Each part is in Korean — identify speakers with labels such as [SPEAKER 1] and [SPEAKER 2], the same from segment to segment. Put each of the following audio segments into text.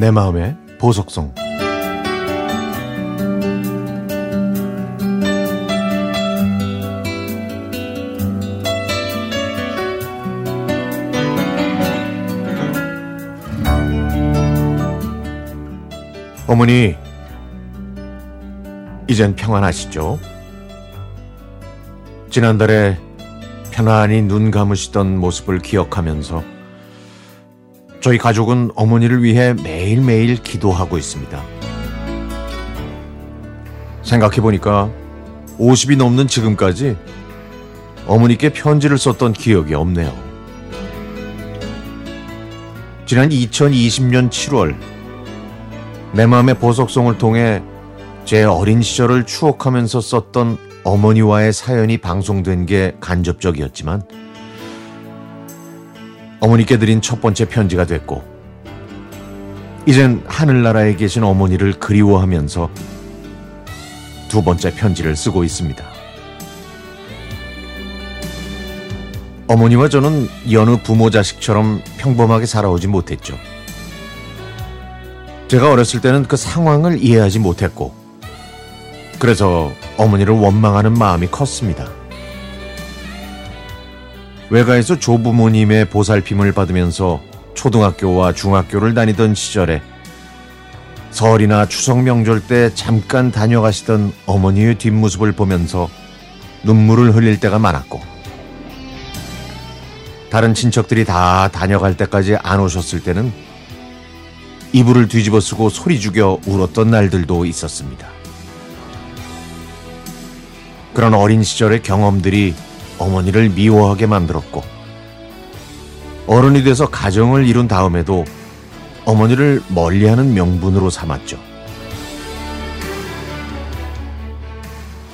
[SPEAKER 1] 내 마음의 보석성 어머니 이젠 평안하시죠? 지난달에 편안히 눈 감으시던 모습을 기억하면서 저희 가족은 어머니를 위해 매일매일 기도하고 있습니다. 생각해보니까 50이 넘는 지금까지 어머니께 편지를 썼던 기억이 없네요. 지난 2020년 7월 내 마음의 보석송을 통해 제 어린 시절을 추억하면서 썼던 어머니와의 사연이 방송된 게 간접적이었지만 어머니께 드린 첫 번째 편지가 됐고 이젠 하늘나라에 계신 어머니를 그리워하면서 두 번째 편지를 쓰고 있습니다. 어머니와 저는 여느 부모 자식처럼 평범하게 살아오지 못했죠. 제가 어렸을 때는 그 상황을 이해하지 못했고 그래서 어머니를 원망하는 마음이 컸습니다. 외가에서 조부모님의 보살핌을 받으면서 초등학교와 중학교를 다니던 시절에 설이나 추석 명절 때 잠깐 다녀가시던 어머니의 뒷모습을 보면서 눈물을 흘릴 때가 많았고 다른 친척들이 다 다녀갈 때까지 안 오셨을 때는 이불을 뒤집어 쓰고 소리 죽여 울었던 날들도 있었습니다. 그런 어린 시절의 경험들이 어머니를 미워하게 만들었고 어른이 돼서 가정을 이룬 다음에도 어머니를 멀리하는 명분으로 삼았죠.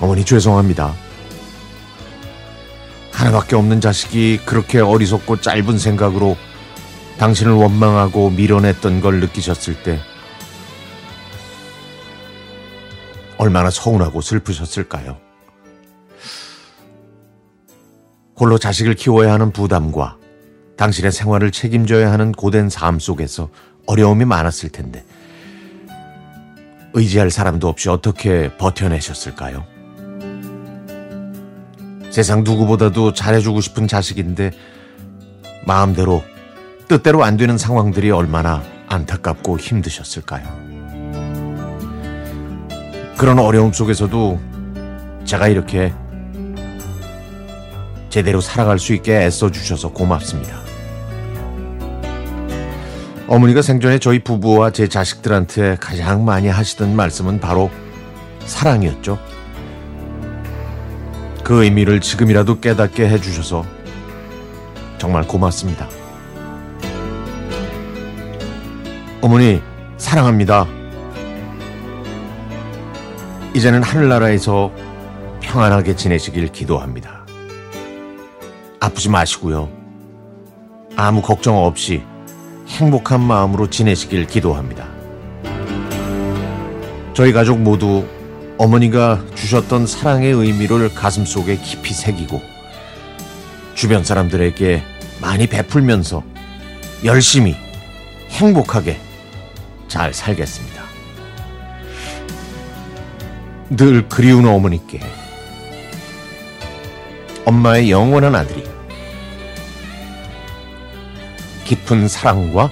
[SPEAKER 1] 어머니 죄송합니다. 하나밖에 없는 자식이 그렇게 어리석고 짧은 생각으로 당신을 원망하고 밀어냈던 걸 느끼셨을 때 얼마나 서운하고 슬프셨을까요? 홀로 자식을 키워야 하는 부담과 당신의 생활을 책임져야 하는 고된 삶 속에서 어려움이 많았을 텐데 의지할 사람도 없이 어떻게 버텨내셨을까요? 세상 누구보다도 잘해주고 싶은 자식인데 마음대로 뜻대로 안 되는 상황들이 얼마나 안타깝고 힘드셨을까요? 그런 어려움 속에서도 제가 이렇게 제대로 살아갈 수 있게 애써 주셔서 고맙습니다. 어머니가 생전에 저희 부부와 제 자식들한테 가장 많이 하시던 말씀은 바로 사랑이었죠. 그 의미를 지금이라도 깨닫게 해주셔서 정말 고맙습니다. 어머니, 사랑합니다. 이제는 하늘나라에서 평안하게 지내시길 기도합니다. 아프지 마시고요. 아무 걱정 없이 행복한 마음으로 지내시길 기도합니다. 저희 가족 모두 어머니가 주셨던 사랑의 의미를 가슴속에 깊이 새기고 주변 사람들에게 많이 베풀면서 열심히 행복하게 잘 살겠습니다. 늘 그리운 어머니께 엄마의 영원한 아들이 깊은 사랑과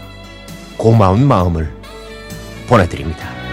[SPEAKER 1] 고마운 마음을 보내드립니다.